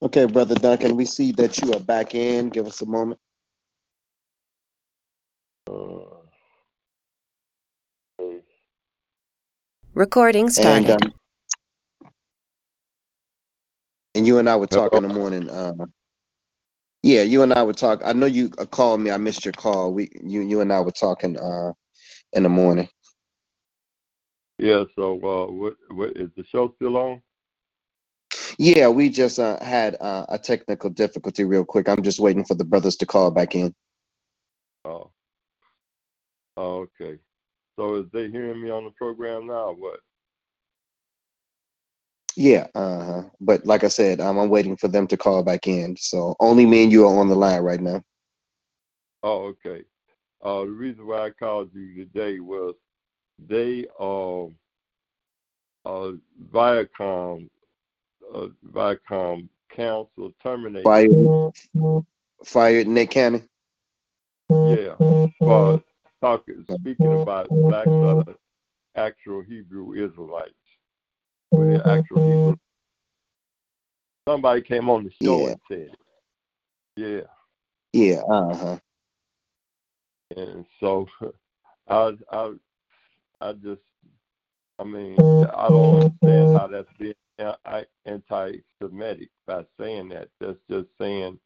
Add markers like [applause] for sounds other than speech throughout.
Okay, Brother Duncan, we see that you are back in. Give us a moment. Recording And started. um, and you and I were talking in the morning. Uh, yeah, you and I were talking. I know you uh, called me. I missed your call. We, you, you and I were talking uh, in the morning. Yeah, so uh, what, what is the show still on? Yeah, we just uh, had uh, a technical difficulty real quick. I'm just waiting for the brothers to call back in. Oh, oh, okay. So is they hearing me on the program now? Or what? Yeah, uh-huh. But like I said, um, I'm waiting for them to call back in. So only me and you are on the line right now. Oh, okay. Uh, the reason why I called you today was they um uh Viacom uh Viacom council terminated Fired, fired Nick Cannon. yeah for talking speaking about blacks are the actual Hebrew Israelites. Well, they're actual Hebrew. Somebody came on the show Yeah. and said. Yeah. Yeah, uh-huh. and so [laughs] I I I just I mean I don't understand how that's being anti-Semitic by saying that. That's just saying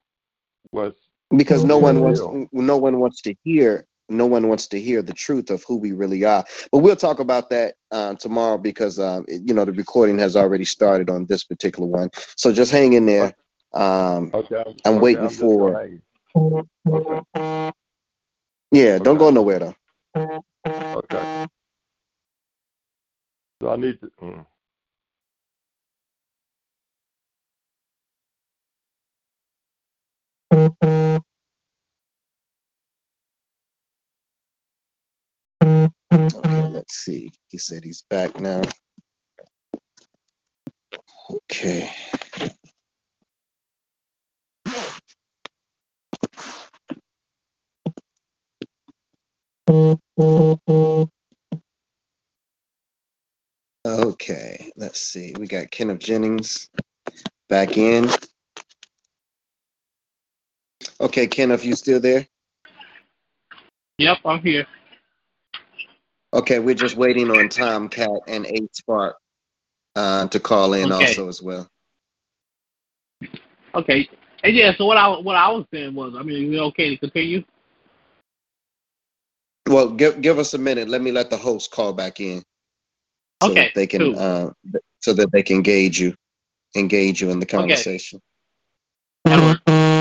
what's Because no one wants no one wants to hear no one wants to hear the truth of who we really are. But we'll talk about that uh, tomorrow because it- you know the recording has already started on this particular one. So just hang in there. Um, Okay, I'm, I'm okay, waiting I'm for-. Okay, yeah, don't go nowhere though. okay. So I need to. Mm. Okay, let's see. He said he's back now. Okay. Okay, let's see. We got Kenneth Jennings back in. Okay, Kenneth, you still there? Yep, I'm here. Okay, we're just waiting on Tomcat and Eight Spark uh, to call in Okay. also as well. Okay. And yeah, so what I what I was saying was, I mean, is it okay to continue? Well, give give us a minute. Let me let the host call back in, so Okay, that they can cool. uh, so that they can engage you, engage you in the conversation. Okay,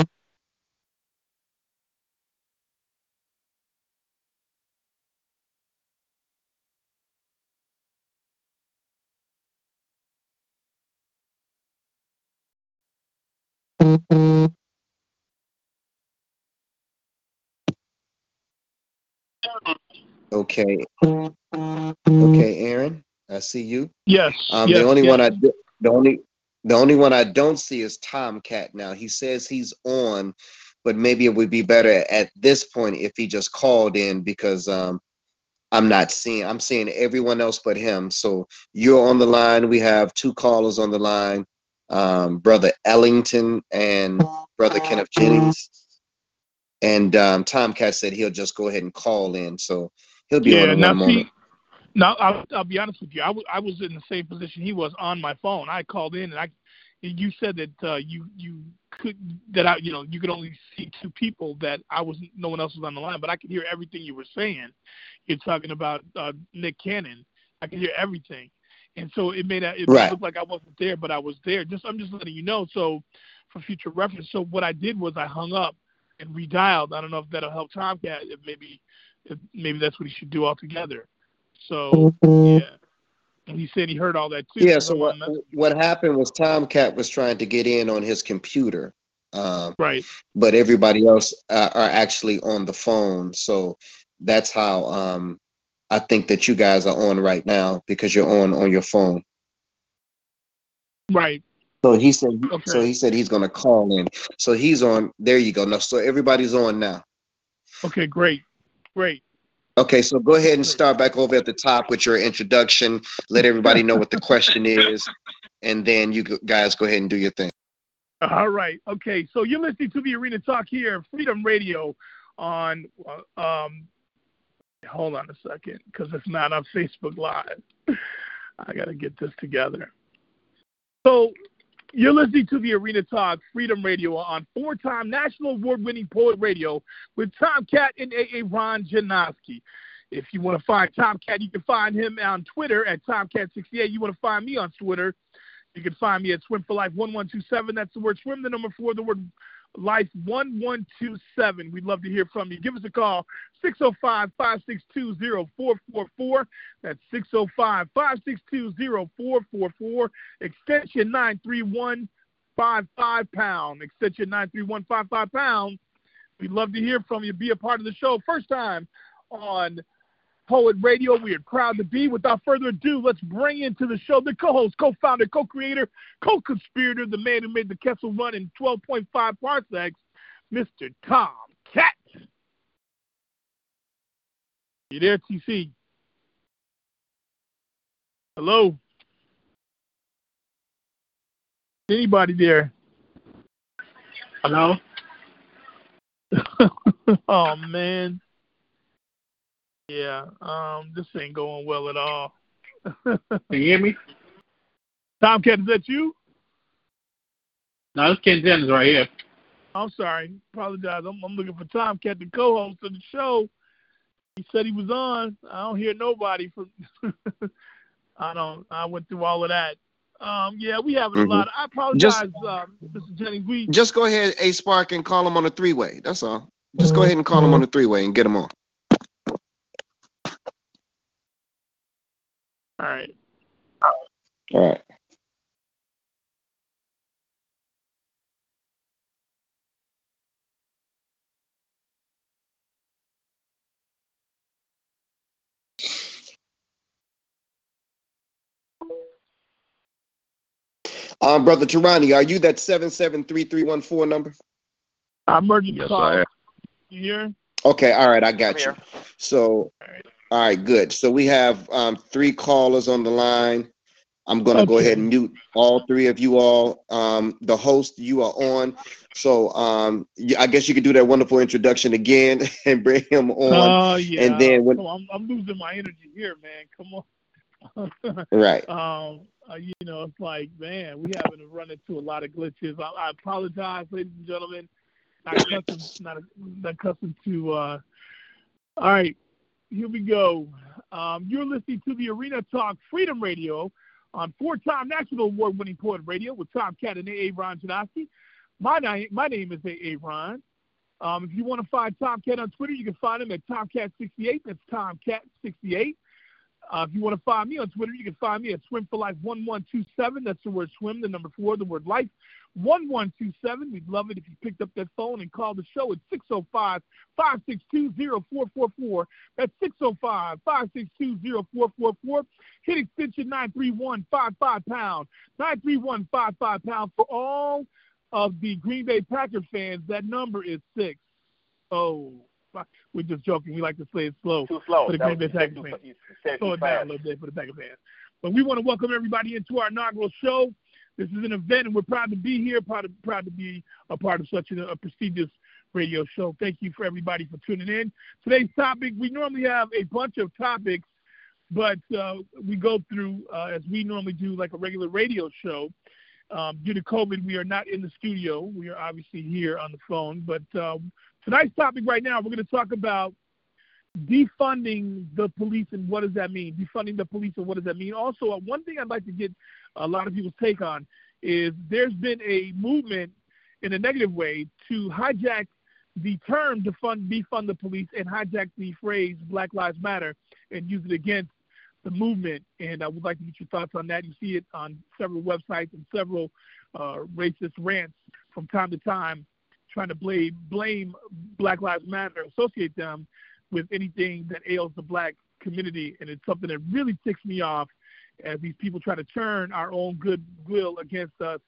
okay, Okay, Aaron, I see you. Yes. Um, yes, the only yes. one I do, the only the only one I don't see is Tomcat. Now he says he's on, but maybe it would be better at this point if he just called in because um, I'm not seeing. I'm seeing everyone else but him. So you're on the line. We have two callers on the line, um, brother Ellington and brother Kenneth Jennings. And um, Tomcat said he'll just go ahead and call in. So he'll be on yeah, in now one see, now I'll, I'll be honest with you. I was I was in the same position he was on my phone. I called in and I, you said that uh, you you could that I you know you could only see two people that I was no one else was on the line, but I could hear everything you were saying. You're talking about uh, Nick Cannon. I could hear everything, and so it made a, it Right. looked like I wasn't there, but I was there. Just I'm just letting you know. So for future reference. So what I did was I hung up and redialed. I don't know if that'll help Tomcat. If maybe maybe that's what he should do altogether. So yeah. And he said he heard all that too. Yeah. So what what happened was Tomcat was trying to get in on his computer. Um, right. But everybody else uh, are actually on the phone. So that's how um, I think that you guys are on right now because you're on on your phone. Right. So he said. Okay. So he said he's going to call in. So he's on. There you go. Now, so everybody's on now. Okay. Great. Great. Okay, so go ahead and start back over at the top with your introduction. Let everybody know what the [laughs] question is, and then you guys go ahead and do your thing. All right. Okay. So you're listening to the Arena Talk here, Freedom Radio, on. Uh, um, hold on a second, because it's not on Facebook Live. [laughs] I got to get this together. So you're listening to the Arena Talk Freedom Radio on four-time National Award-winning Poet Radio with Tomcat and A.A. Ron Janoski. If you want to find Tomcat, you can find him on Twitter at Tomcat68. You want to find me on Twitter, you can find me at Swim for Life 1127. That's the word swim, the number four, the word life 1127. We'd love to hear from you. Give us a call 605 562 0444. That's 605 562 0444. Extension 93155 pound. Extension 93155 pound. We'd love to hear from you. Be a part of the show. First time on Poet Radio. We are proud to be. Without further ado, let's bring into the show the co-host, co-founder, co-creator, co-conspirator, the man who made the Kessel run in 12.5 parsecs, Mr. Tom Cat. You there, TC? Hello? Anybody there? Hello? [laughs] oh man. Yeah, um, this ain't going well at all. [laughs] Can you hear me? Tomcat, is that you? No, it's Ken Jennings right here. I'm sorry. Apologize. I'm, I'm looking for Tomcat, the co-host of the show. He said he was on. I don't hear nobody from. [laughs] I don't. I went through all of that. Um, yeah, we have mm-hmm. a lot. Of, I apologize, just, um, Mr. Jennings. We just go ahead, A Spark, and call him on a three-way. That's all. Just go ahead and call him on a three-way and get him on. All right. All right. Um, brother Tarani, are you that seven seven three three one four number? I'm merging yes, call. I am. You here? Okay, all right, I got I'm you. Here. So all right, good. So we have um, three callers on the line. I'm going to okay. go ahead and mute all three of you all. Um, the host, you are on. So um, I guess you could do that wonderful introduction again [laughs] and bring him on. Oh, yeah. And then when I'm, I'm losing my energy here, man. Come on. [laughs] right. Um, uh, you know, it's like, man, we haven't run into a lot of glitches. I, I apologize, ladies and gentlemen. Not accustomed, not, not accustomed to. Uh, all right, here we go. Um, you're listening to the Arena Talk Freedom Radio on four-time National Award-winning Poet Radio with Tom Cat and A. Ron Janoski. My, name, my name is A. Um, if you want to find Tom Cat on Twitter, you can find him at Tomcat68. That's Tomcat68. Uh, if you want to find me on Twitter, you can find me at Swim for Life 1127. That's the word swim, the number four, the word life 1127. We'd love it if you picked up that phone and called the show at 605 562 0444. That's 605 562 0444. Hit extension 93155 pound. 93155 pound. For all of the Green Bay Packers fans, that number is 6. We're just joking. We like to play it slow. Too slow. For the Green Bay Packers fans. Slow it down a little bit for the Packers fans. But we want to welcome everybody into our inaugural show. This is an event, and we're proud to be here, proud to, proud to be a part of such a, a prestigious radio show. Thank you for everybody for tuning in. Today's topic, we normally have a bunch of topics, but uh, we go through, uh, as we normally do, like a regular radio show. Um, due to COVID, we are not in the studio. We are obviously here on the phone. But um, tonight's topic right now, we're going to talk about defunding the police and what does that mean? Defunding the police and what does that mean? Also, uh, one thing I'd like to get a lot of people's take on is there's been a movement in a negative way to hijack the term defund defund the police and hijack the phrase Black Lives Matter and use it against the movement, and I would like to get your thoughts on that. You see it on several websites and several uh, racist rants from time to time, trying to blame blame Black Lives Matter, associate them with anything that ails the black community, and it's something that really ticks me off as these people try to turn our own goodwill against us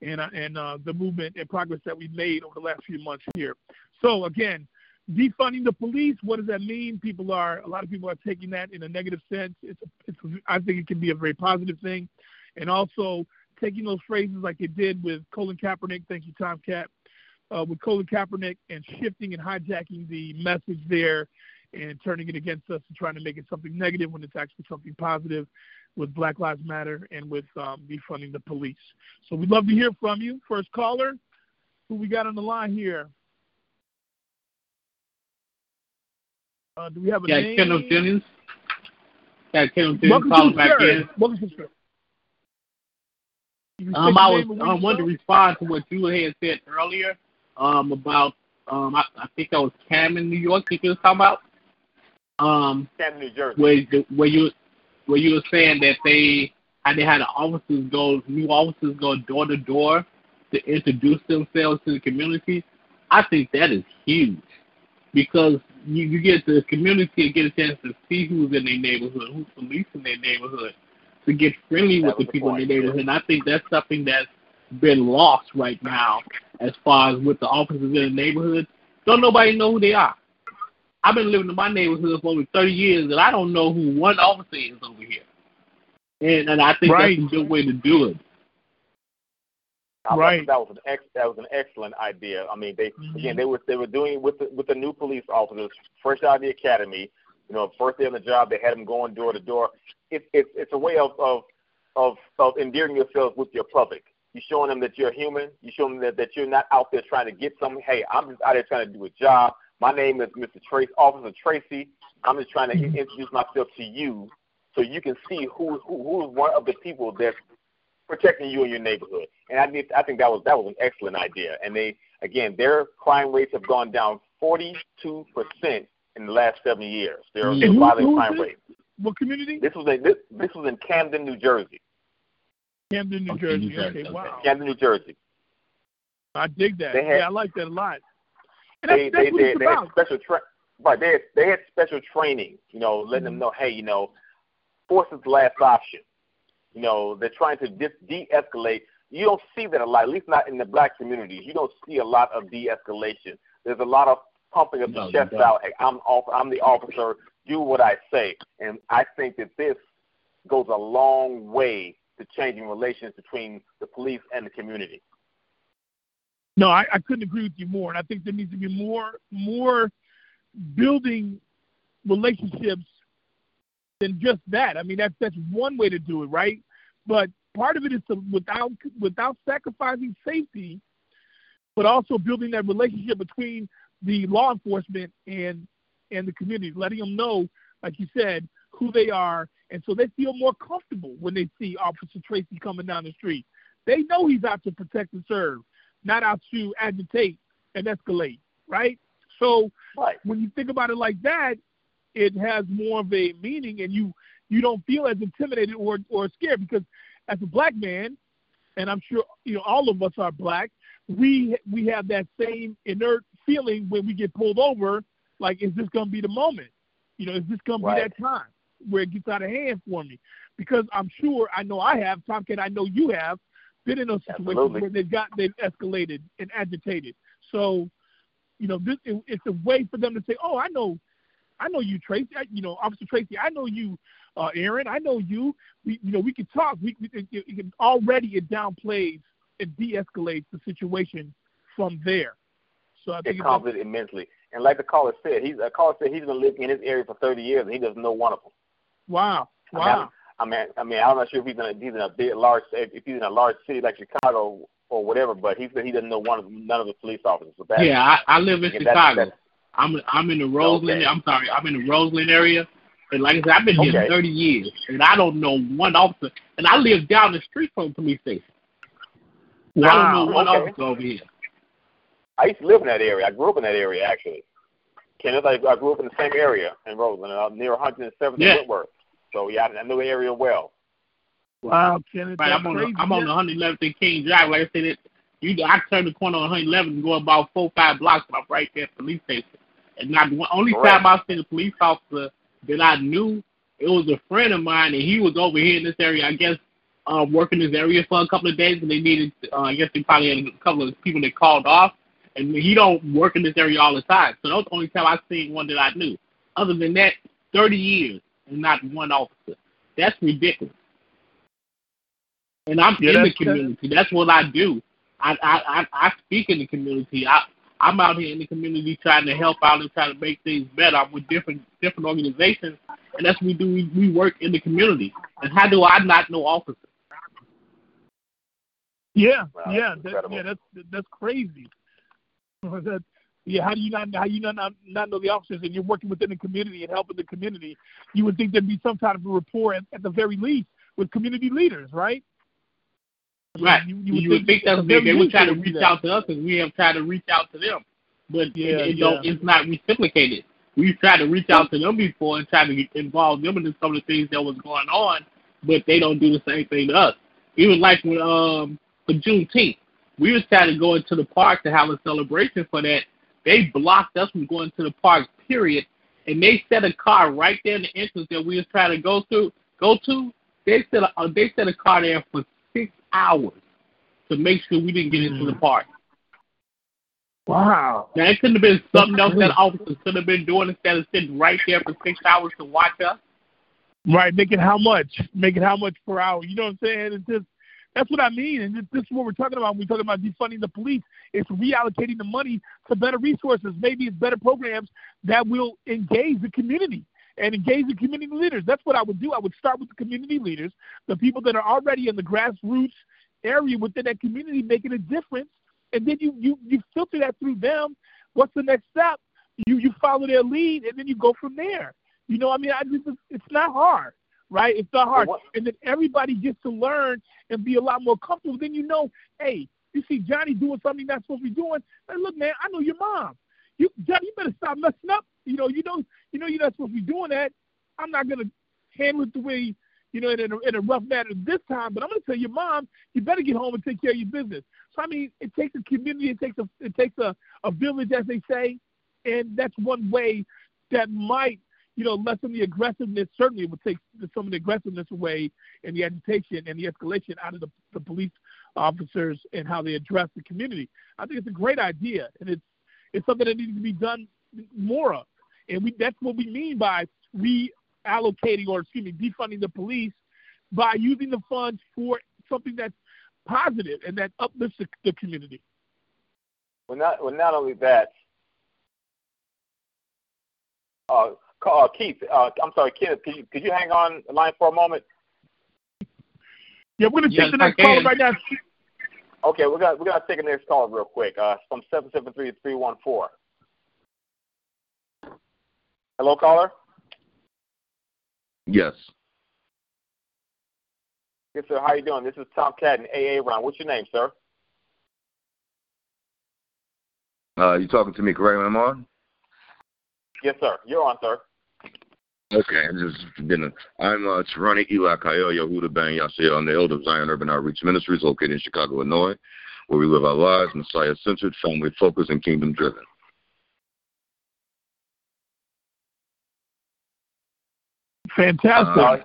and uh, and uh, the movement and progress that we've made over the last few months here. So again, defunding the police. What does that mean? People are a lot of people are taking that in a negative sense. It's, it's I think it can be a very positive thing, and also taking those phrases like it did with Colin Kaepernick. Thank you, Tom Cat. Uh, with Colin Kaepernick and shifting and hijacking the message there and turning it against us and trying to make it something negative when it's actually something positive with Black Lives Matter and with um, defunding the police. So we'd love to hear from you. First caller, who we got on the line here? Uh, do we have a yeah, name? Kendall Jennings. Yeah, Kendall Jennings Welcome calling back the in. Welcome to the show. Um, I was I wanted to respond to what you had said earlier um, about um, I, I think that was Cam in New York that you was talking about. Um, Camden, New Jersey. where where you where you were saying that they how they had the officers go new officers go door to door to introduce themselves to the community. I think that is huge because you, you get the community to get a chance to see who's in their neighborhood, who's policing their neighborhood, to get friendly That with the people point, in their neighborhood. And I think that's something that's been lost right now as far as with the officers in the neighborhood. Don't nobody know who they are. I've been living in my neighborhood for over 30 years, and I don't know who one officer is over here. And and I think Right. that's a good way to do it. I Right. That was an ex- that was an excellent idea. I mean, they Mhm. again they were they were doing with the, with the new police officers fresh out of the academy. You know, first day on the job, they had them going door to door. It's it's it's a way of of of of endearing yourself with your public. You're showing them that you're human. You're showing them that, that you're not out there trying to get something. Hey, I'm just out there trying to do a job. My name is Mr. Trace, Officer Tracy. I'm just trying to Mhm. introduce myself to you so you can see who who who is one of the people that's protecting you in your neighborhood. And I think I think that was that was an excellent idea. And they again their crime rates have gone down forty two percent in the last seven years. Their, their violent crime this? rate. What community? This was in this, this was in Camden, New Jersey. Camden, New Okay, Jersey. New Jersey, Okay, okay. wow. Camden, New Jersey. I dig that. Had- yeah, I like that a lot. And that's, They that's they what they, it's they had about. special tra- right. They had, they had special training. You know, letting them mm-hmm. know, hey, you know, force is the last option. You know, they're trying to dis- de-escalate. You don't see that a lot, at least not in the black communities. You don't see a lot of de-escalation. There's a lot of pumping of No, the chest out. Hey, I'm off, I'm the officer. Do what I say. And I think that this goes a long way to changing relations between the police and the community. No, I, I couldn't agree with you more. And I think there needs to be more more building relationships than just that. I mean, that's that's one way to do it, right? But part of it is to without without sacrificing safety, but also building that relationship between the law enforcement and and the community, letting them know, like you said, who they are, and so they feel more comfortable when they see Officer Tracy coming down the street. They know he's out to protect and serve, not out to agitate and escalate, right? So Right. when you think about it like that, it has more of a meaning, and you you don't feel as intimidated or or scared because as a black man, and I'm sure you know all of us are black, we we have that same inert feeling when we get pulled over, like is this going to be the moment? You know, is this going to Right. be that time where it gets out of hand for me? Because I'm sure I know I have, Tomcat, I know you have been in those situations Absolutely. where they've got they've escalated and agitated. So, you know, this it, it's a way for them to say, "Oh, I know, I know you, Tracy. I, you know, Officer Tracy. I know you, uh, Aaron. I know you. We, you know, we can talk. We, we it, it, it, already it downplays and de-escalates the situation from there. So I It think it's- calms it immensely. And like the caller said, he's a caller said he's been living in this area for 30 years and he doesn't know one of them. Wow, I mean, wow. I mean, I mean, I'm not sure if he's in a, he's in a big, large, if he's in a large city like Chicago or whatever, but he said he doesn't know one of none of the police officers. So Yeah, I, I live in yeah, that's- Chicago. that's- I'm I'm in the Roseland. Okay. I'm sorry, I'm in the Roseland area. And like I said, I've been here Okay. 30 years, and I don't know one officer. And I live down the street from the police station. And I don't know one okay. officer over here. I used to live in that area. I grew up in that area actually. Kenneth, I, I grew up in the same area in Roseland, uh, near 107th Yeah. and Wentworth. So yeah, I know the area well. Wow, Kenneth, right, I'm on the, I'm on the 111th and King Drive. Like I said, it, you I turn the corner on 111 and go about four five blocks, I'm right there at the police station. And not one only Correct. time I've seen a police officer that I knew, it was a friend of mine, and he was over here in this area. I guess uh, working this area for a couple of days, and they needed. Uh, I guess they probably had a couple of people that called off, and he don't work in this area all the time. So that was the only time I seen one that I knew. Other than that, 30 years and not one officer. That's ridiculous. And I'm Yeah, in the that's- community. That's what I do. I, I I I speak in the community. I I'm out here in the community trying to help out and trying to make things better. I'm with different different organizations, and that's what we do. We, we work in the community. And how do I not know officers? Yeah, Wow, yeah, that's that, yeah, that's that's crazy. That, yeah, how do you not how you not, not not know the officers and you're working within the community and helping the community? You would think there'd be some kind of a rapport at, at the very least with community leaders, right? Right. You, You, you would think at that's big. They would try to reach out to us, and we have tried to reach out to them, but Yeah, it, it yeah. don't. It's not reciprocated. We've tried to reach out to them before and try to involve them in some of the things that was going on, but they don't do the same thing to us. Even like when um for Juneteenth, we was trying to go into the park to have a celebration for that. They blocked us from going to the park. Period. And they set a car right there in the entrance that we was trying to go through. Go to. They set a uh, they set a car there for six hours to make sure we didn't get into the park. Wow. Now it couldn't have been something else that officers could have been doing instead of sitting right there for six hours to watch us. Right, making how much? Making how much per hour? You know what I'm saying? It's just that's what I mean, and this, this is what we're talking about. When we're talking about defunding the police. It's reallocating the money to better resources. Maybe it's better programs that will engage the community and engage the community leaders. That's what I would do. I would start with the community leaders, the people that are already in the grassroots area within that community, making a difference, and then you you you filter that through them. What's the next step? You you follow their lead, and then you go from there. You know, I mean, I just it's not hard, right? It's not hard, what- and then everybody gets to learn and be a lot more comfortable. Then you know, hey, you see Johnny doing something not supposed to be doing. Hey, look, man, I know your mom. You Johnny, you better stop messing up. You know, you know, you know, you're not supposed to be doing that. I'm not gonna handle it the way you know in a, in a rough manner this time, but I'm gonna tell your mom you better get home and take care of your business. So I mean, it takes a community, it takes a it takes a, a village, as they say, and that's one way that might you know lessen the aggressiveness. Certainly, it would take some of the aggressiveness away and the agitation and the escalation out of the, the police officers and how they address the community. I think it's a great idea, and it's it's something that needs to be done more of. And we that's what we mean by reallocating or excuse me, defunding the police by using the funds for something that's positive and that uplifts the, the community. Well, not well, not only that. Uh, uh, Keith, uh, I'm sorry, Kenneth, could you, could you hang on the line for a moment? Yeah, we're gonna Yes, take the next I caller right now. Okay, we're gonna we're gonna take a next call real quick. Uh, from seven seven three three one four. Hello, caller. Yes. Yes, sir. How you doing? This is Tom Catton, AA Round. What's your name, sir? Uh, you talking to me, correct? Am I on? Yes, sir. You're on, sir. Okay, I just been. A, I'm uh, Tarani Eli Kyle Yehuda Ben Yasir on the Elder of Zion Urban Outreach Ministries, located in Chicago, Illinois, where we live our lives Messiah centered, family focused, and kingdom driven. Fantastic. Uh,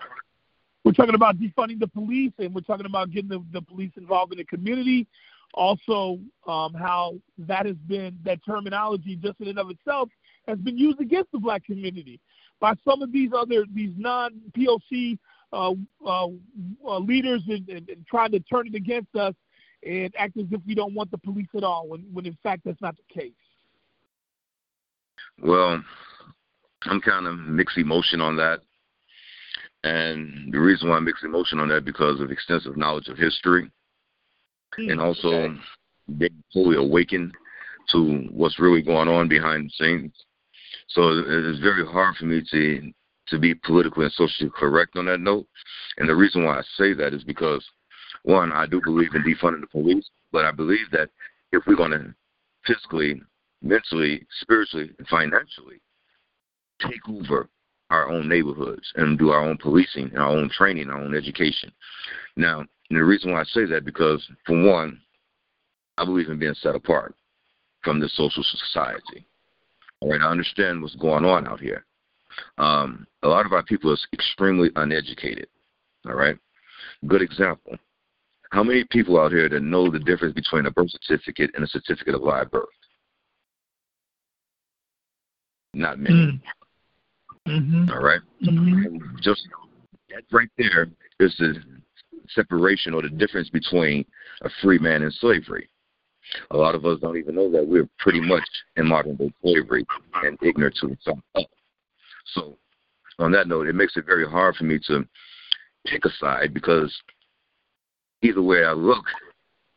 we're talking about defunding the police, and we're talking about getting the, the police involved in the community. Also, um, how that has been that terminology, just in and of itself, has been used against the black community by some of these other these non POC uh, uh, uh, leaders and, and, and trying to turn it against us and act as if we don't want the police at all, when, when in fact that's not the case. Well, I'm kind of mixed emotion on that. And the reason why I'm mixed emotion on that because of extensive knowledge of history and also Okay. being fully awakened to what's really going on behind the scenes. So it it is very hard for me to to be politically and socially correct on that note. And the reason why I say that is because one, I do believe in defunding the police, but I believe that if we're going to physically, mentally, spiritually, and financially take over our own neighborhoods and do our own policing, our own training, our own education. Now, the reason why I say that because, for one, I believe in being set apart from the social society. All right, I understand what's going on out here. Um, a lot of our people are extremely uneducated. All right, good example. How many people out here that know the difference between a birth certificate and a certificate of live birth? Not many. Mm-hmm. All right? Mm-hmm. Just that right there is the separation or the difference between a free man and slavery. A lot of us don't even know that we're pretty much in modern day slavery and ignorant to some So, on that note, it makes it very hard for me to pick a side because either way I look,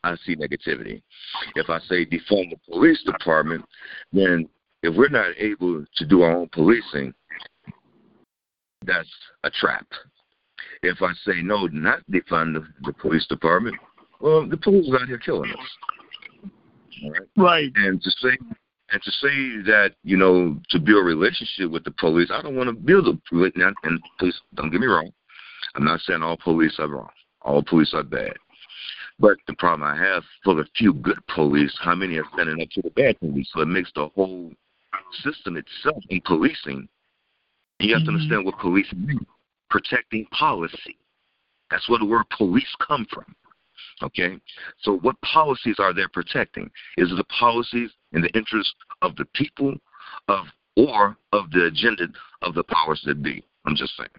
I see negativity. If I say defund the police department, then if we're not able to do our own policing, that's a trap. If I say no, not defund the, the police department, well, the police is out here killing us. Right. Right. And to say and to say that you know to build a relationship with the police, I don't want to build a and, and please don't get me wrong. I'm not saying all police are wrong. All police are bad. But the problem I have for the few good police, how many are standing up to the bad police? So it makes the whole system itself in policing. You have mm-hmm. to understand what policing means. Protecting policy. That's where the word police come from. Okay? So what policies are they protecting? Is it the policies in the interest of the people of or of the agenda of the powers that be? I'm just saying.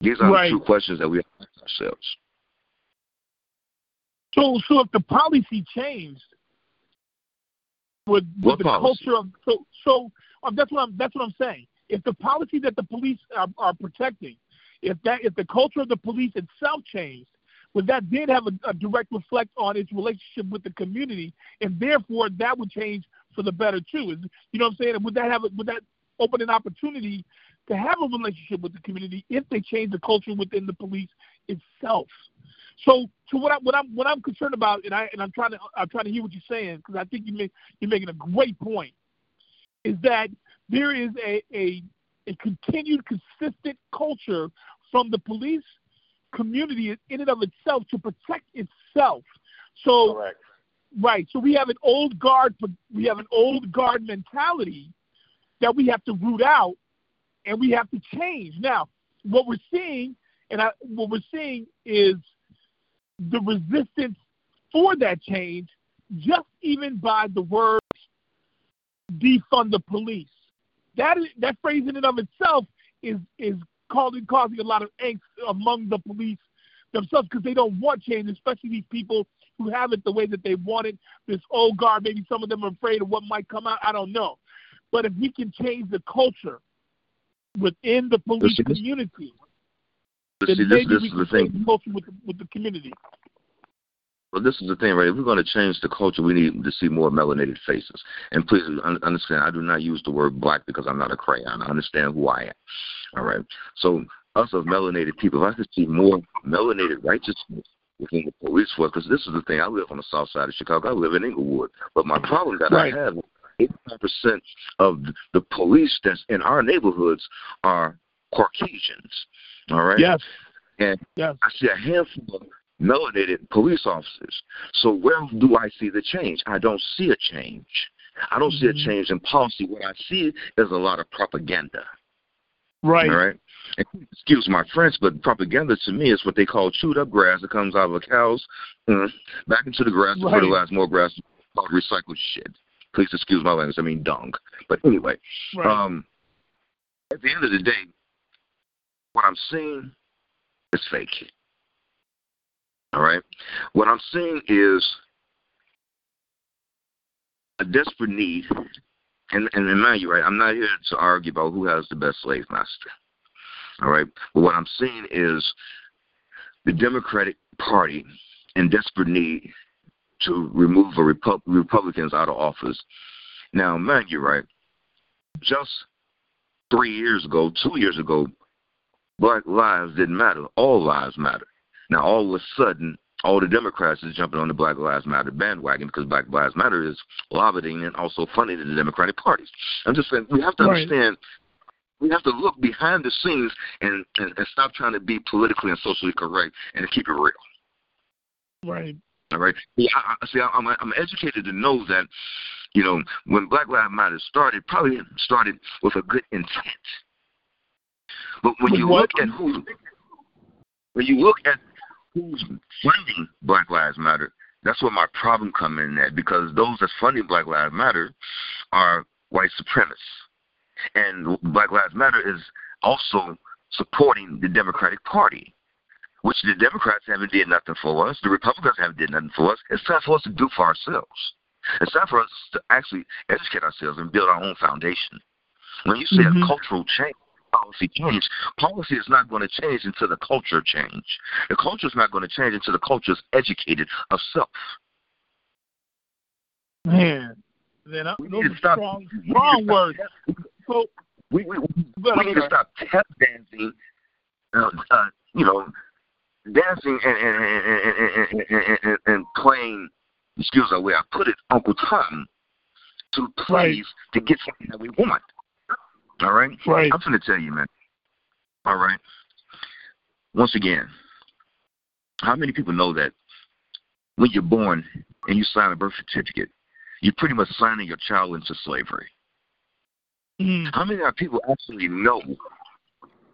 These are right. the two questions that we ask ourselves. So, so if the policy changed, with, with the policy? culture of so so um, that's what I'm that's what I'm saying. If the policy that the police are, are protecting, if that if the culture of the police itself changed, would that then have a, a direct reflect on its relationship with the community, and therefore that would change for the better too? Is, you know what I'm saying? Would that have a, would that open an opportunity to have a relationship with the community if they change the culture within the police itself? So, so what, I, what I'm what I'm concerned about, and I and I'm trying to I'm trying to hear what you're saying because I think you make, you're making a great point, is that there is a, a a continued consistent culture from the police community in and of itself to protect itself. So, Correct. right. So we have an old guard we have an old guard mentality that we have to root out, and we have to change. Now, what we're seeing, and I, what we're seeing is the resistance for that change just even by the words defund the police. That is, that phrase in and of itself is is causing causing a lot of angst among the police themselves because they don't want change, especially these people who have it the way that they want it. This old guard, maybe some of them are afraid of what might come out. I don't know, but if we can change the culture within the police community, then see, maybe this, we is can the change thing. the culture with the, with the community. Well, this is the thing, right? If we're going to change the culture, we need to see more melanated faces. And please understand, I do not use the word black because I'm not a crayon. I understand who I am. All right. So, us of melanated people, if I could see more melanated righteousness within the police force, because this is the thing, I live on the south side of Chicago. I live in Englewood. But my problem that right. I have 85% of the police that's in our neighborhoods are Caucasians. All right? Yes. And yes. I see a handful of melanated police officers. So where do I see the change? I don't see a change. I don't mm-hmm. see a mm-hmm. change in policy. What I see is a lot of propaganda. Right. All right. Excuse my French, but propaganda to me is what they call chewed up grass that comes out of a cow's mm, back into the grass to right. fertilize more grass, called recycled shit. Please excuse my language. I mean dung. But anyway, right. um, at the end of the day, what I'm seeing is fake. All right. What I'm seeing is a desperate need, and and mind you, right, I'm not here to argue about who has the best slave master. All right. But what I'm seeing is the Democratic Party in desperate need to remove the Repu- Republicans out of office. Now, mind you, right, just three years ago, two years ago, black lives didn't matter. All lives matter. Now, all of a sudden, all the Democrats is jumping on the Black Lives Matter bandwagon because Black Lives Matter is lobbying and also funding the Democratic parties. I'm just saying we have to right. understand we have to look behind the scenes and, and, and stop trying to be politically and socially correct and keep it real. Right. All right. Yeah, I, I, see, I'm, I'm educated to know that, you know, when Black Lives Matter started, probably started with a good intent. But when you look at who, when you look at who's funding Black Lives Matter, that's where my problem come in at because those that's funding Black Lives Matter are white supremacists, and Black Lives Matter is also supporting the Democratic Party which the Democrats haven't did nothing for us, the Republicans haven't did nothing for us. It's time for us to do for ourselves. It's time for us to actually educate ourselves and build our own foundation. When you say mm-hmm. a cultural change, policy change, policy is not going to change until the culture change. The culture is not going to change until the culture is educated of self. Man, then I, those are stop, strong, strong words. So we we, we, we need to stop tap dancing, uh, uh, you know, dancing and and and, and, and, and playing, excuse the way I put it, Uncle Tom, to plays right. to get something that we want. All right? Right. I'm going to tell you, man. All right. Once again, how many people know that when you're born and you sign a birth certificate, you're pretty much signing your child into slavery? Mm. How many people actually know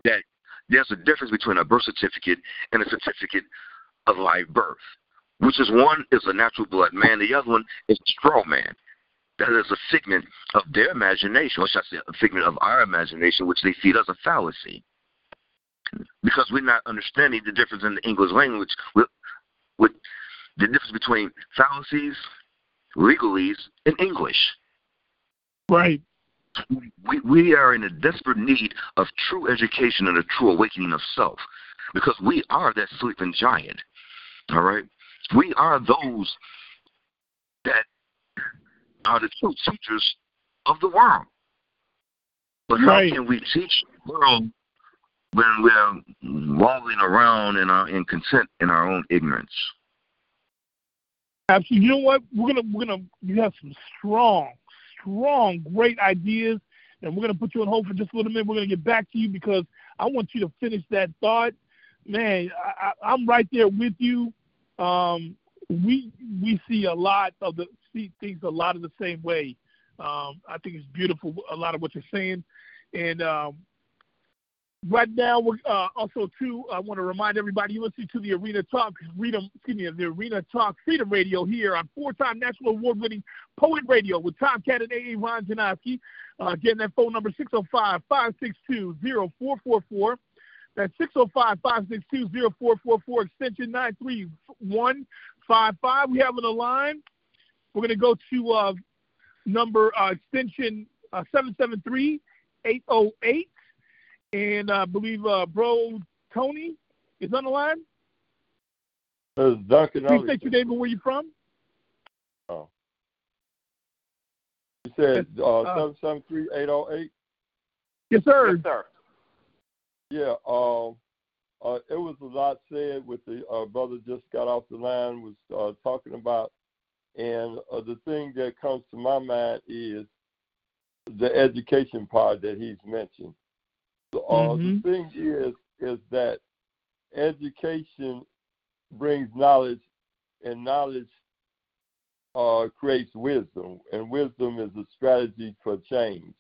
that there's a difference between a birth certificate and a certificate of live birth, which is one is a natural blood man, the other one is a straw man. That is a figment of their imagination, or should I say, a figment of our imagination, which they feed us a fallacy. Because we're not understanding the difference in the English language with, with the difference between fallacies, legalese, and English. Right we, we are in a desperate need of true education and a true awakening of self because we are that sleeping giant. All right? We are those are the true teachers of the world. But right. how can we teach the world when we're walling around in our in content in our own ignorance? Absolutely. You know what? We're gonna we're gonna you have some strong strong, great ideas. And we're going to put you on hold for just a little minute. We're going to get back to you because I want you to finish that thought. Man, I, I'm right there with you. Um, we we see a lot of the see things a lot of the same way. Um, I think it's beautiful a lot of what you're saying, and um, Right now, we're uh, also too. I want to remind everybody you listen to the Arena Talk Freedom, excuse me, the Arena Talk Freedom Radio here on four-time national award-winning Poet Radio with Tomcat and A.A. Ron Janowski. Uh, again, that phone number 605-562-0444. That's 605-562-0444, extension 93155. We have on the line. We're going to go to uh, number uh, extension uh, 773 808. And I believe uh, Bro Tony is on the line. This is Duncan Please state your name and where you're from. Oh. You said uh, uh, seven seven three eight zero oh eight. Yes, sir. Yes, sir. Yeah. Um. Uh, it was a lot said with the uh, brother just got off the line was uh, talking about, and uh, the thing that comes to my mind is the education part that he's mentioned. Uh, mm-hmm. The thing is, is that education brings knowledge, and knowledge uh, creates wisdom, and wisdom is a strategy for change.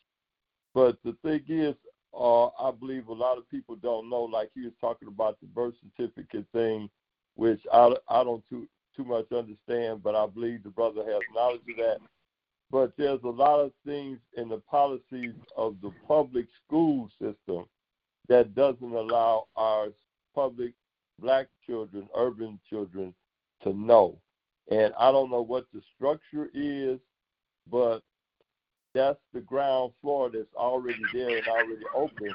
But the thing is, uh, I believe a lot of people don't know. Like he was talking about the birth certificate thing, which I, I don't too too much understand, but I believe the brother has knowledge of that but there's a lot of things in the policies of the public school system that doesn't allow our public black children, urban children, to know. And I don't know what the structure is, but that's the ground floor that's already there and already open,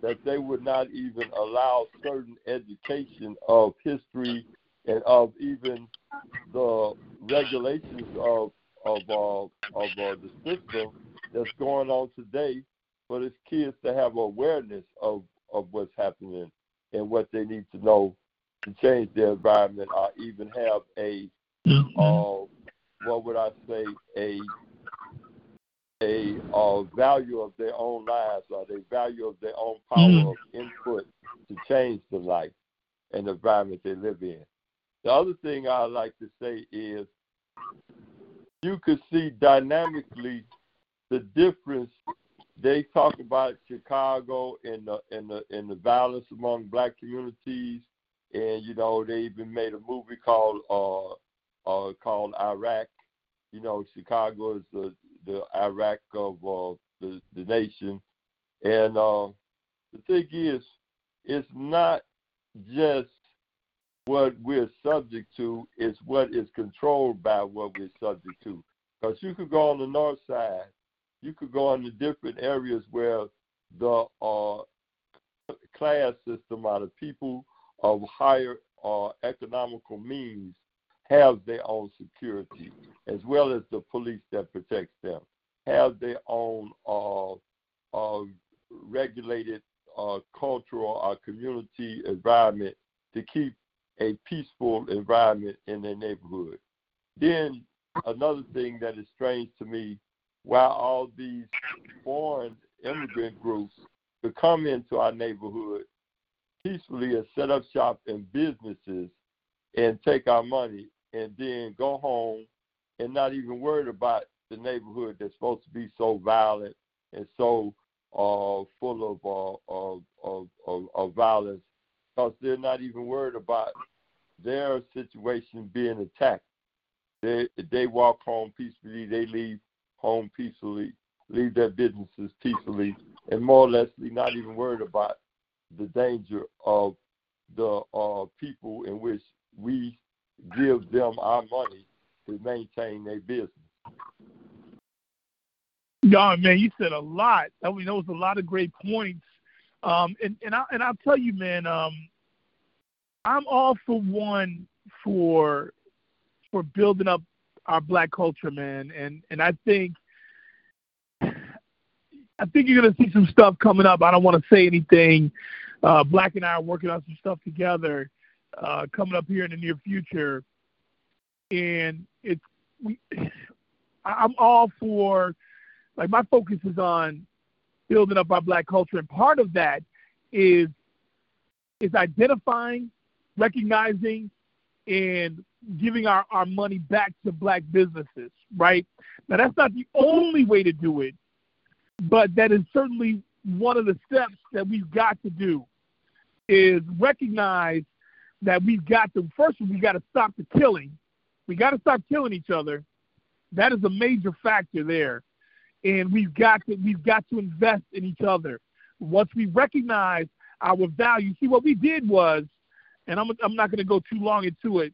that they would not even allow certain education of history and of even the regulations of of uh, of uh, the system that's going on today for its kids to have awareness of of what's happening and what they need to know to change their environment or even have a mm-hmm. uh, what would I say a a uh, value of their own lives or the value of their own power mm. of input to change the life and the environment they live in. The other thing I like to say is you could see dynamically the difference. They talk about Chicago and the and the and the violence among black communities, and you know they even made a movie called uh uh called Iraq. You know, Chicago is the the Iraq of uh, the the nation, and uh, the thing is, it's not just what we're subject to is what is controlled by what we're subject to. Because you could go on the north side, you could go on the different areas where the uh, class system or the people of higher uh, economical means have their own security, as well as the police that protects them, have their own uh, uh regulated uh, cultural or community environment to keep a peaceful environment in their neighborhood. Then another thing that is strange to me, while all these foreign immigrant groups could come into our neighborhood peacefully and set up shop in businesses and take our money and then go home and not even worried about the neighborhood that's supposed to be so violent and so uh, full of, uh, of, of, of, of violence because they're not even worried about their situation being attacked. They they walk home peacefully. They leave home peacefully, leave their businesses peacefully, and more or less not even worried about the danger of the uh, people in which we give them our money to maintain their business. No, man, you said a lot. I mean, there was a lot of great points. Um, and and I and I'll tell you, man, um, I'm all for one for for building up our black culture, man, and and I think I think you're gonna see some stuff coming up. I don't want to say anything. Uh, black and I are working on some stuff together uh, coming up here in the near future, and it's we, [sighs] I'm all for like my focus is on building up our black culture, and part of that is is identifying recognizing and giving our, our money back to black businesses, right? Now, that's not the only way to do it, but that is certainly one of the steps that we've got to do is recognize that we've got to, first, we've got to stop the killing. We got to stop killing each other. That is a major factor there. And we've got to, we've got to invest in each other. Once we recognize our value, see, what we did was – and I'm I'm not going to go too long into it,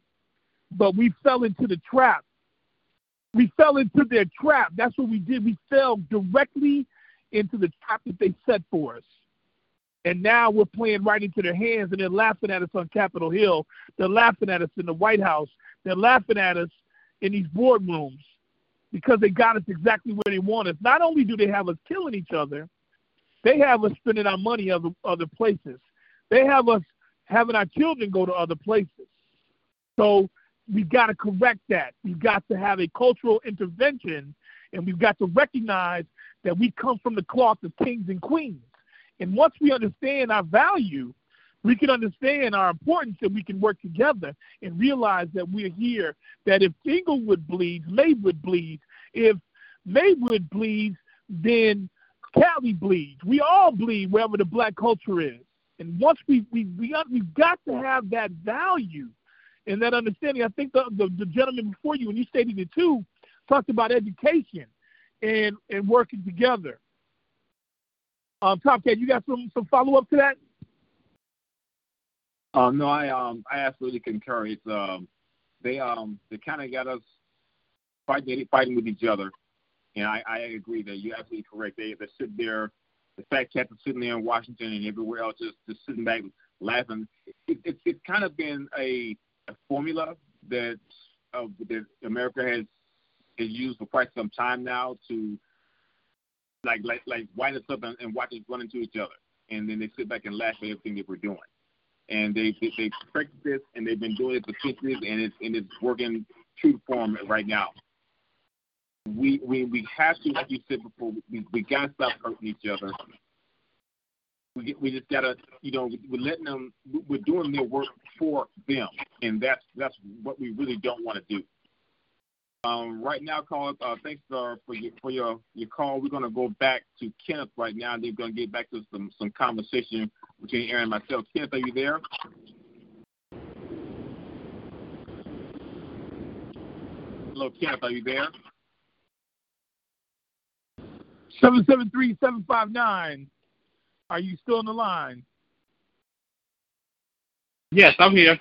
but we fell into the trap. We fell into their trap. That's what we did. We fell directly into the trap that they set for us. And now we're playing right into their hands, and they're laughing at us on Capitol Hill. They're laughing at us in the White House. They're laughing at us in these boardrooms because they got us exactly where they want us. Not only do they have us killing each other, they have us spending our money other other places. They have us having our children go to other places. So we've got to correct that. We've got to have a cultural intervention, and we've got to recognize that we come from the cloth of kings and queens. And once we understand our value, we can understand our importance and we can work together and realize that we're here, that if Englewood bleeds, Maywood bleeds. If Maywood bleeds, then Cali bleeds. We all bleed wherever the black culture is. And once we we we got, we've got to have that value and that understanding. I think the, the the gentleman before you, and you stated it too, talked about education and and working together. Um, Top Cat, you got some some follow up to that? Um, no, I um I absolutely concur. It's um they um they kind of got us fighting fighting with each other, and I, I agree that you're absolutely correct. They they sit there the fat cats are sitting there in Washington and everywhere else, just just sitting back laughing. It, it, it's kind of been a, a formula that uh, that America has has used for quite some time now to like like like wind us up and, and watch us run into each other, and then they sit back and laugh at everything that we're doing. And they they, they practiced this, and they've been doing it for centuries, and it's and it's working true form right now. We we we have to, like you said before, we we gotta stop hurting each other. We we just gotta, you know, we're letting them, we're doing their work for them, and that's that's what we really don't want to do. Um, right now, call. Uh, thanks uh, for your for your your call. We're gonna go back to Kenneth right now. They're gonna get back to some some conversation between Aaron and myself. Kenneth, are you there? Hello, Kenneth, are you there? Seven seven three seven five nine. Are you still on the line? Yes, I'm here.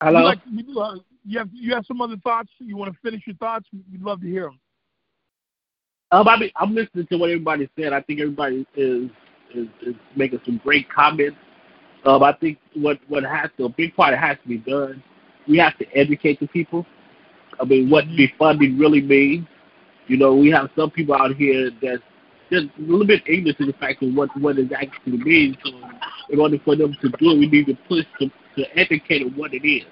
Hello. You, like, you, uh, you have you have some other thoughts? You want to finish your thoughts? We'd love to hear them. Um, I mean, I'm listening to what everybody said. I think everybody is is, is making some great comments. Um, I think what what has to a big part has to be done. We have to educate the people. I mean, what defunding really means. You know, we have some people out here that's just a little bit ignorant to the fact of what what it actually means. So, in order for them to do it, we need to push to to educate what it is.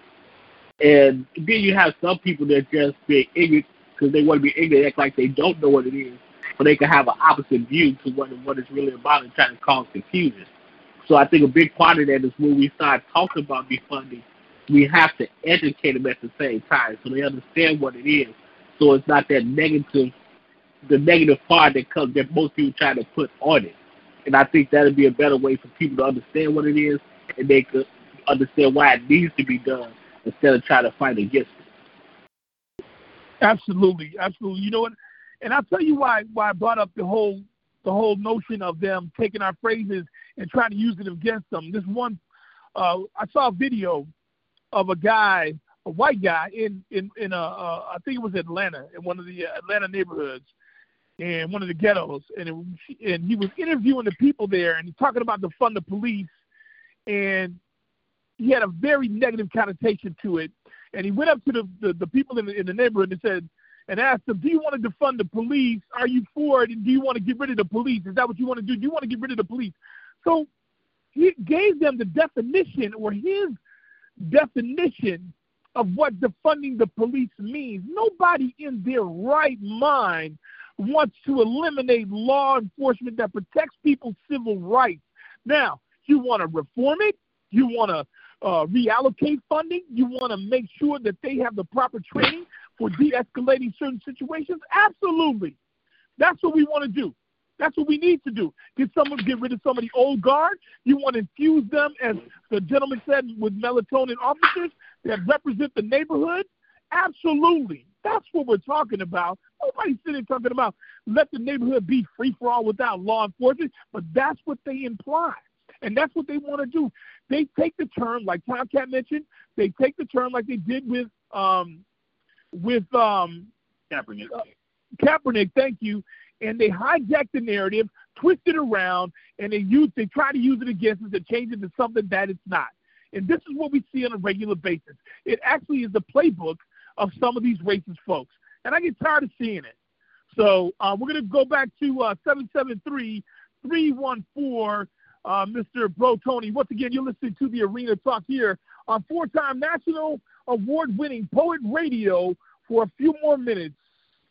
And then you have some people that just be ignorant because they want to be ignorant, act like they don't know what it is, but they can have an opposite view to what what it's really about and trying to cause confusion. So I think a big part of that is when we start talking about defunding, we have to educate them at the same time so they understand what it is. So it's not that negative, the negative part that comes that most people try to put on it. And I think that would be a better way for people to understand what it is and they could understand why it needs to be done instead of trying to fight against it. Absolutely, absolutely. You know what? And I'll tell you why why I brought up the whole the whole notion of them taking our phrases and trying to use it against them. This one, uh, I saw a video of a guy, a white guy in in in a uh, I think it was Atlanta in one of the Atlanta neighborhoods, in one of the ghettos, and it, and he was interviewing the people there and talking about the fund the police, and he had a very negative connotation to it. And he went up to the, the, the people in the, in the neighborhood and said, and asked them, Do you want to defund the police? Are you for it? And do you want to get rid of the police? Is that what you want to do? Do you want to get rid of the police? So he gave them the definition or his definition of what defunding the police means. Nobody in their right mind wants to eliminate law enforcement that protects people's civil rights. Now, you want to reform it? You want to uh, reallocate funding. You want to make sure that they have the proper training for de-escalating certain situations. Absolutely, that's what we want to do. That's what we need to do. Get someone, get rid of some of the old guard. You want to infuse them, as the gentleman said, with melatonin officers that represent the neighborhood. Absolutely, that's what we're talking about. Nobody's sitting talking about let the neighborhood be free for all without law enforcement, but that's what they imply. And that's what they want to do. They take the term, like Tomcat mentioned, they take the term like they did with um, with um, Kaepernick. Uh, Kaepernick, thank you. And they hijack the narrative, twist it around, and they use they try to use it against us to change it to something that it's not. And this is what we see on a regular basis. It actually is the playbook of some of these racist folks. And I get tired of seeing it. So uh, we're going to go back to uh, 773 314 uh, Mr. Bro Tony. Once again, you're listening to the Arena Talk here on four-time national award-winning Poet Radio for a few more minutes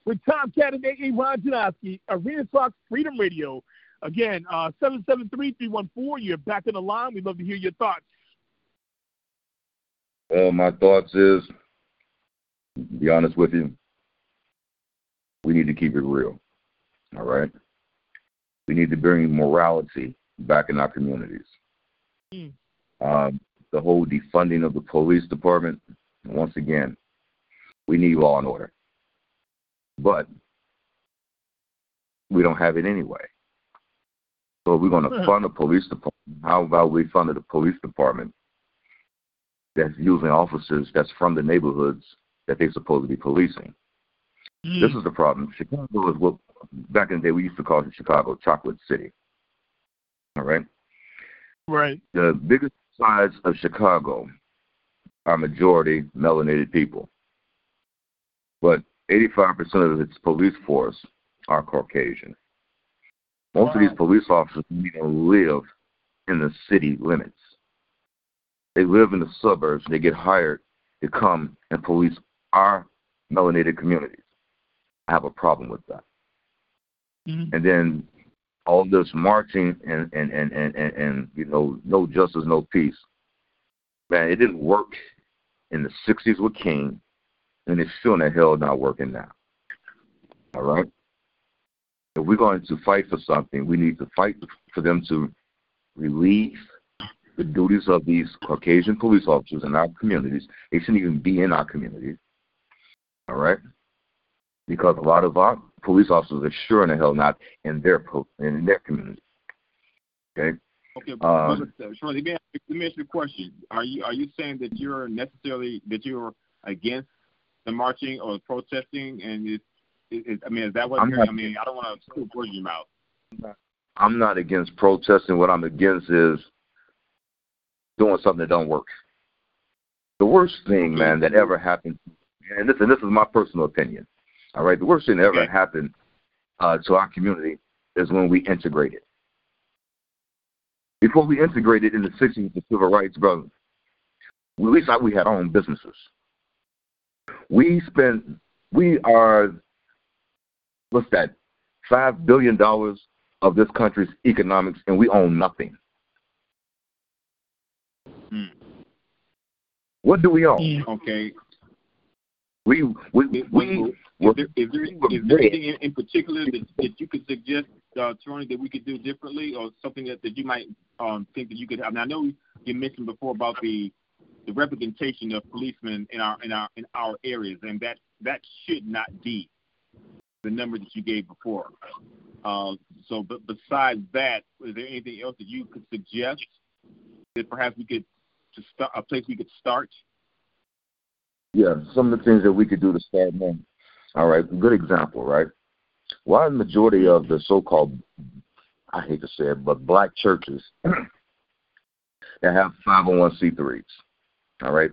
with Tom and A.A. Ron Janowski, Arena Talk Freedom Radio. Again, uh, 773-314, you're back in the line. We'd love to hear your thoughts. Well, my thoughts is, be honest with you, we need to keep it real. All right? We need to bring morality back in our communities. Mm. Um, the whole defunding of the police department, once again, we need law and order. But we don't have it anyway. So we're going to fund the police department. How about we fund the police department that's using officers that's from the neighborhoods that they're supposed to be policing? Mm. This is the problem. Chicago is what back in the day we used to call it Chicago Chocolate City. All right. Right. The biggest sides of Chicago are majority melanated people, but 85% of its police force are Caucasian. Most wow. of these police officers even live in the city limits. They live in the suburbs. They get hired to come and police our melanated communities. I have a problem with that. Mhm. And then all this marching and and, and, and, and and you know no justice, no peace. Man, it didn't work in the '60s with King, and it's still in the hell not working now. All right. If we're going to fight for something, we need to fight for them to relieve the duties of these Caucasian police officers in our communities. They shouldn't even be in our communities. All right? Because a lot of our police officers are sure in the hell not in their po- in their community. Okay? Okay, Uh, uh, Shirley, let me ask you- let me ask you a question. Are you are you saying that you're necessarily that you're against the marching or protesting? And it, it, it, I mean, is that what I'm not- I mean, I don't want to put words in your mouth. I'm not against protesting. What I'm against is doing something that don't work. The worst thing, man, that ever happened, and this and this is my personal opinion. All right, the worst thing that ever Okay. happened uh, to our community is when we integrated. Before we integrated in the '60s, the civil rights, brother, we, we thought we had our own businesses. We spend, we are, what's that, five billion dollars of this country's economics, and we own nothing. Hmm. What do we own? Okay. We we Is, we is there, is there, we is there anything in, in particular that, that you could suggest, uh, Tony, that we could do differently, or something that, that you might um, think that you could? I mean, I know you mentioned before about the the representation of policemen in our in our in our areas, and that that should not be the number that you gave before. Uh, so, but besides that, is there anything else that you could suggest that perhaps we could to start a place we could start? Yeah, some of the things that we could do to start. All right, good example, right? Why the majority of the so-called, I hate to say it, but black churches [clears throat] that have 501c3s, all right,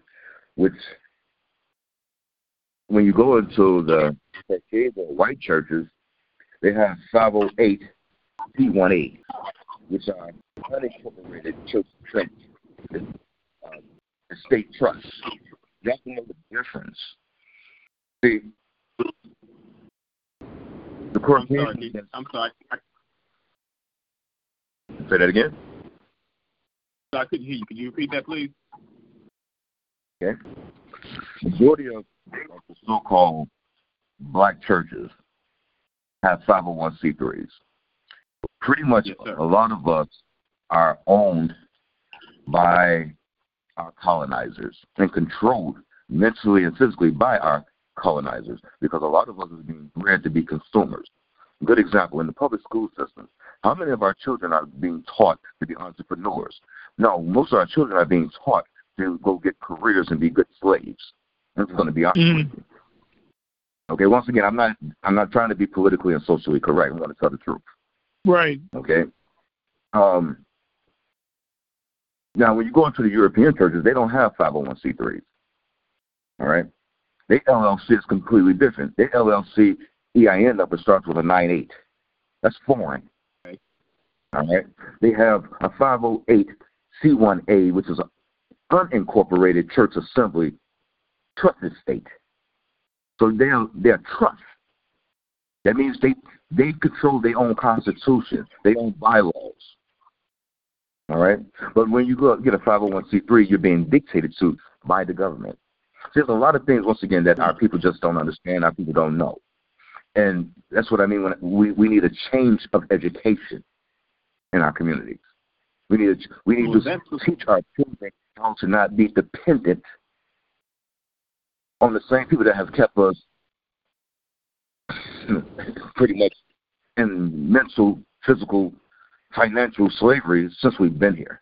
which when you go into the white churches, they have 508c1a, which are unincorporated church trends, uh, trusts. You have to know the difference. See, the I'm sorry. I'm sorry. I, Say that again. I couldn't hear you. Could you repeat that, please? Okay. Majority of, of the so-called black churches have 501c3s. Pretty much Yes, a lot of us are owned by our colonizers and controlled mentally and physically by our colonizers because a lot of us is being bred to be consumers. Good example in the public school system. How many of our children are being taught to be entrepreneurs? No, most of our children are being taught to go get careers and be good slaves. That's going to be honest with you. Okay, once again, I'm not I'm not trying to be politically and socially correct. I'm going to tell the truth. Right. Okay. Um, now, when you go into the European churches, they don't have 501c3s. All right. Their LLC is completely different. Their LLC EIN number starts with a nine eight. That's foreign. All right. They have a 508c1a, which is an unincorporated church assembly trust estate. So they're they're trust. That means they they control their own constitution, their own bylaws. All right, but when you go get a 501c3, you're being dictated to by the government. There's a lot of things once again that our people just don't understand. Our people don't know, and that's what I mean when we we need a change of education in our communities. We need to, we need Well, to teach our children how to not be dependent on the same people that have kept us [clears throat] pretty much in mental, physical, financial slavery since we've been here.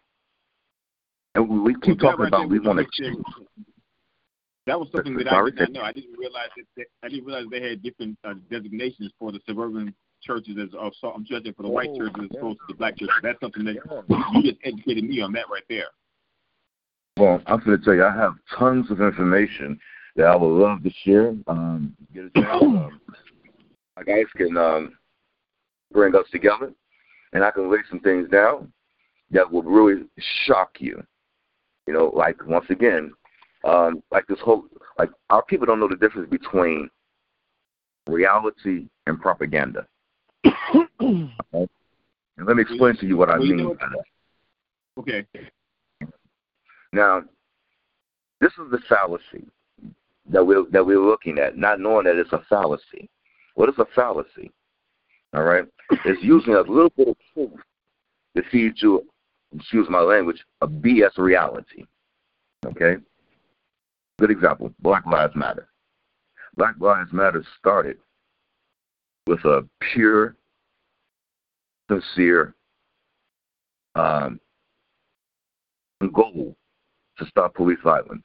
And we, keep talking about we want to That was something that I did not know. I didn't realize that, that I didn't realize they had different uh, designations for the suburban churches as of so I'm judging for the white Oh, churches as opposed to the black churches. That's something that you just educated me on that right there. Well, I'm going to tell you, I have tons of information that I would love to share. Um, get a chance. [clears throat] Um, my guys can um, bring us together, and I can lay some things down that will really shock you. You know, like once again, um, like this whole like our people don't know the difference between reality and propaganda. [clears throat] and let me explain to you what I mean by that. Okay. Now, this is the fallacy that we're that we're looking at, not knowing that it's a fallacy. What is a fallacy? All right, it's using a little bit of truth to feed you, excuse my language, a BS reality. Okay. Good example: Black Lives Matter. Black Lives Matter started with a pure, sincere um, goal to stop police violence.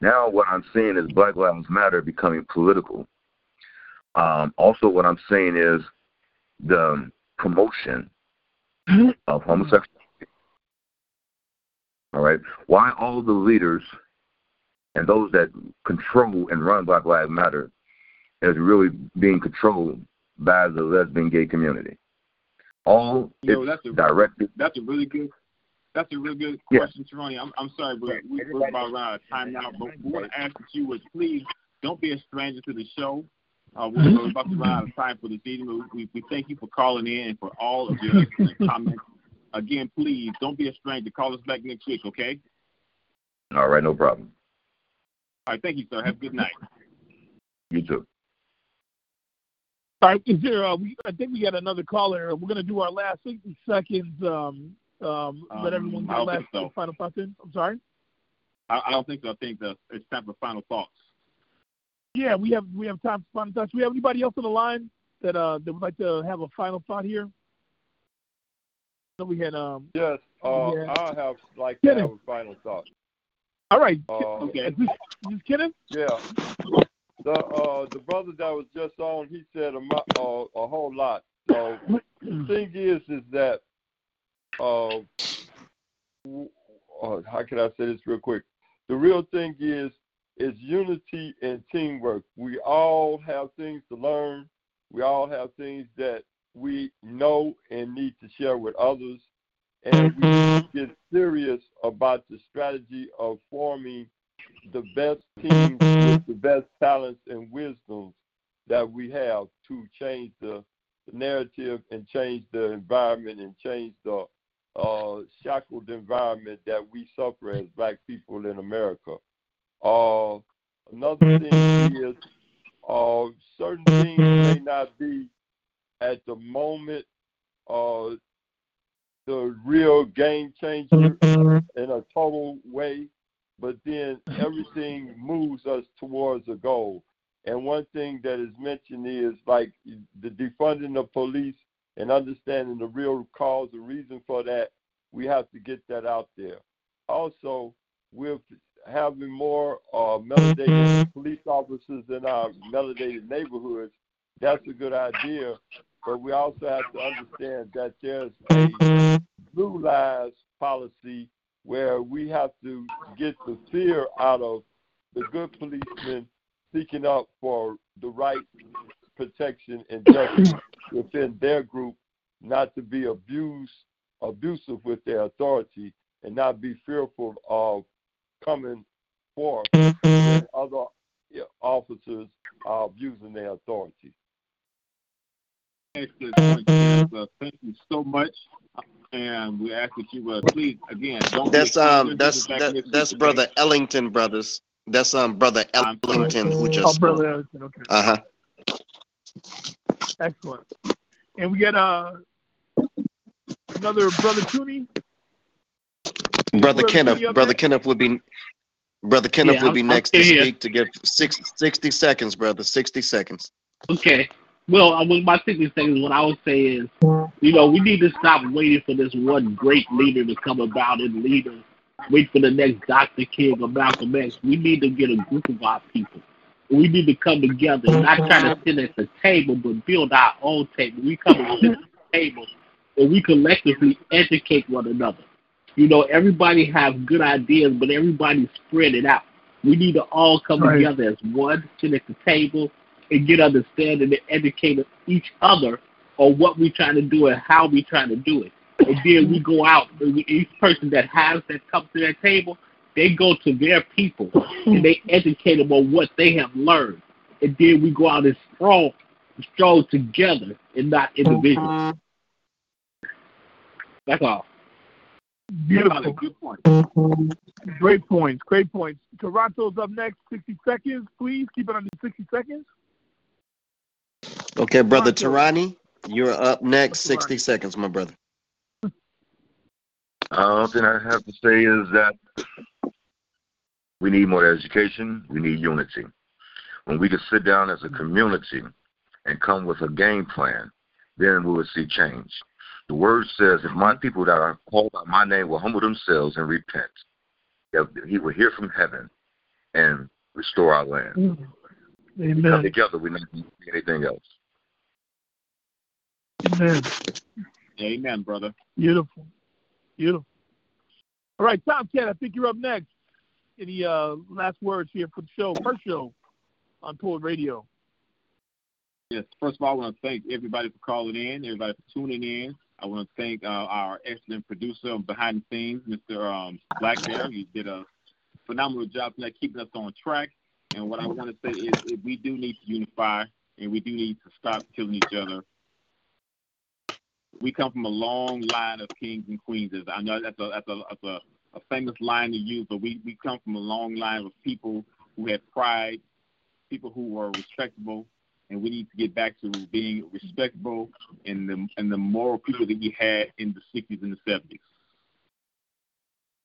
Now, what I'm seeing is Black Lives Matter becoming political. Um, also, what I'm saying is the promotion of homosexuality. All right. Why all the leaders and those that control and run Black Lives Matter is really being controlled by the lesbian gay community. All that's a directed. that's a really good that's a real good Yeah. question, Tony. I'm I'm sorry, but we, we're about around out of time now. But we want to ask that you would please don't be a stranger to the show. Uh, we're, we're about to run out of time for this evening. We, we thank you for calling in and for all of your [laughs] comments. Again, please don't be a stranger. Call us back next week, okay? All right, no problem. All right, thank you, sir. Have a good night. You too. All right, is there? Uh, we, I think we got another caller. We're gonna do our last 60 seconds. Um, um, let Um, everyone I get don't last think so. final thoughts in. I'm sorry. I, I don't think so. I think the, it's time for final thoughts. Yeah, we have we have time for final thoughts. Do we have anybody else on the line that uh that would like to have a final thought here? So we had um. Yes, uh, Yeah. I have like to have a final thought. All right. Uh, Okay. Is this, is this Kenneth? Yeah. The uh the brother that was just on, he said a uh, a whole lot. So the thing is, is that uh, uh, how can I say this real quick? The real thing is is unity and teamwork. We all have things to learn. We all have things that we know and need to share with others, and we get serious about the strategy of forming the best teams with the best talents and wisdoms that we have to change the, the narrative and change the environment and change the uh, shackled environment that we suffer as black people in America. Uh, another thing is uh, certain things may not be at the moment uh, the real game changer in a total way, but then everything moves us towards a goal. And one thing that is mentioned is like the defunding of police and understanding the real cause and reason for that. We have to get that out there. Also, with having more uh, melanated police officers in our melanated neighborhoods, that's a good idea. But we also have to understand that there's a blue lives policy where we have to get the fear out of the good policemen seeking out for the right protection and justice within their group, not to be abused, abusive with their authority, and not be fearful of coming forth when other officers are abusing their authority. Excellent point, Uh, thank you so much. And we ask that you would please, again, don't That's um that's that, that's week, brother? Ellington brothers. That's um brother Ellington who Oh, just brother. Ellington, Okay. Uh huh. Excellent. And we got uh another brother Tooney. Brother Brother Kenneth, brother? Kenneth would be brother Kenneth Yeah, would be I'm- I'm next to speak to give six, 60 seconds, brother. Sixty seconds. Okay. Well, I was my thinking thing is what I would say is, you know, we need to stop waiting for this one great leader to come about and lead us. Wait for the next Dr. King or Malcolm X. We need to get a group of our people. We need to come together, oh, not try to sit at the table, but build our own table. We come sit at the table, and we collectively educate one another. You know, everybody have good ideas, but everybody spread it out. We need to all come Right. together as one, sit at the table, and get understanding and educate each other on what we're trying to do and how we're trying to do it. And then we go out, and we, each person that has that comes to that table, They go to their people and they [laughs] educate them on what they have learned, and then we go out and strong, strong together and not individually. That's all. Beautiful. Good point. Great points. Great points. Toronto's up next. 60 seconds, please. Keep it under 60 seconds. Okay, brother Toronto. Tarani, you're up next. 60 seconds, my brother. Uh, thing I have to say is that we need more education. We need unity. When we can sit down as a community and come with a game plan, then we will see change. The word says, if my people that are called by my name will humble themselves and repent, that he will hear from heaven and restore our land. Mm. We come together, we don't need anything else. Amen. Amen, brother. Beautiful. Beautiful. All right, Tom Cat, I think you're up next. Any uh, last words here for the show? First show on Poet Radio. Yes. First of all, I want to thank everybody for calling in, everybody for tuning in. I want to thank uh, our excellent producer behind the scenes, Mr. Um, Black Bear. Did a phenomenal job tonight keeping us on track. And what I want to say is, is we do need to unify, and we do need to stop killing each other. We come from a long line of kings and queens. I know that's a that's a, that's a, a famous line to use, but we, we come from a long line of people who had pride, people who were respectable, and we need to get back to being respectable and the and the moral people that we had in the 60s and the 70s.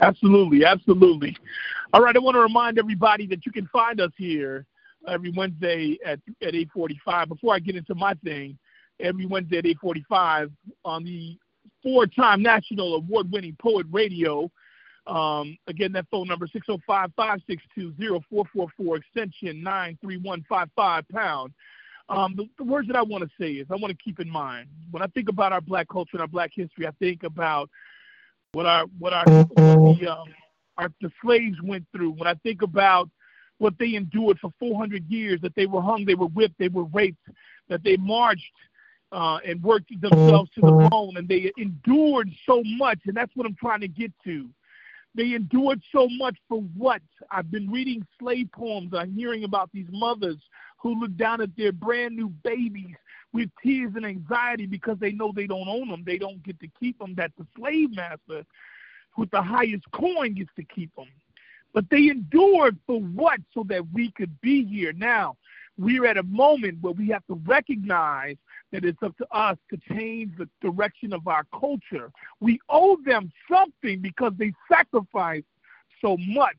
Absolutely, absolutely. All right, I want to remind everybody that you can find us here every Wednesday at at 8:45. Before I get into my thing, every Wednesday at 8:45 on the four-time national award-winning Poet Radio. Um, again, that phone number 605-562-0444 extension 93155 pound. Um, the, the words that I want to say is I want to keep in mind when I think about our black culture and our black history, I think about what our what our the, um, our the slaves went through. When I think about what they endured for 400 years, that they were hung, they were whipped, they were raped, that they marched uh, and worked themselves to the bone, and they endured so much. And that's what I'm trying to get to. They endured so much for what? I've been reading slave poems. I'm hearing about these mothers who look down at their brand new babies with tears and anxiety because they know they don't own them. They don't get to keep them. That the slave master with the highest coin gets to keep them. But they endured for what? So that we could be here. Now, we're at a moment where we have to recognize that it's up to us to change the direction of our culture. We owe them something because they sacrificed so much.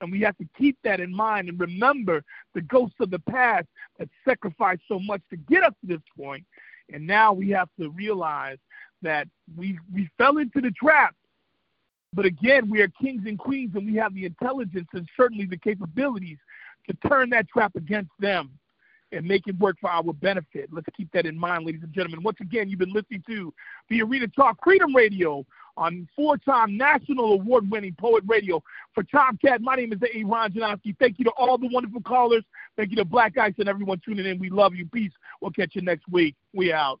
And we have to keep that in mind and remember the ghosts of the past that sacrificed so much to get us to this point. And now we have to realize that we we fell into the trap. But again, we are kings and queens and we have the intelligence and certainly the capabilities to turn that trap against them and make it work for our benefit. Let's keep that in mind, ladies and gentlemen. Once again, you've been listening to the Arena Talk Freedom Radio on four-time national award-winning Poet Radio. For Tomcat, my name is A. Ron Janowski. Thank you to all the wonderful callers. Thank you to Black Ice and everyone tuning in. We love you. Peace. We'll catch you next week. We out.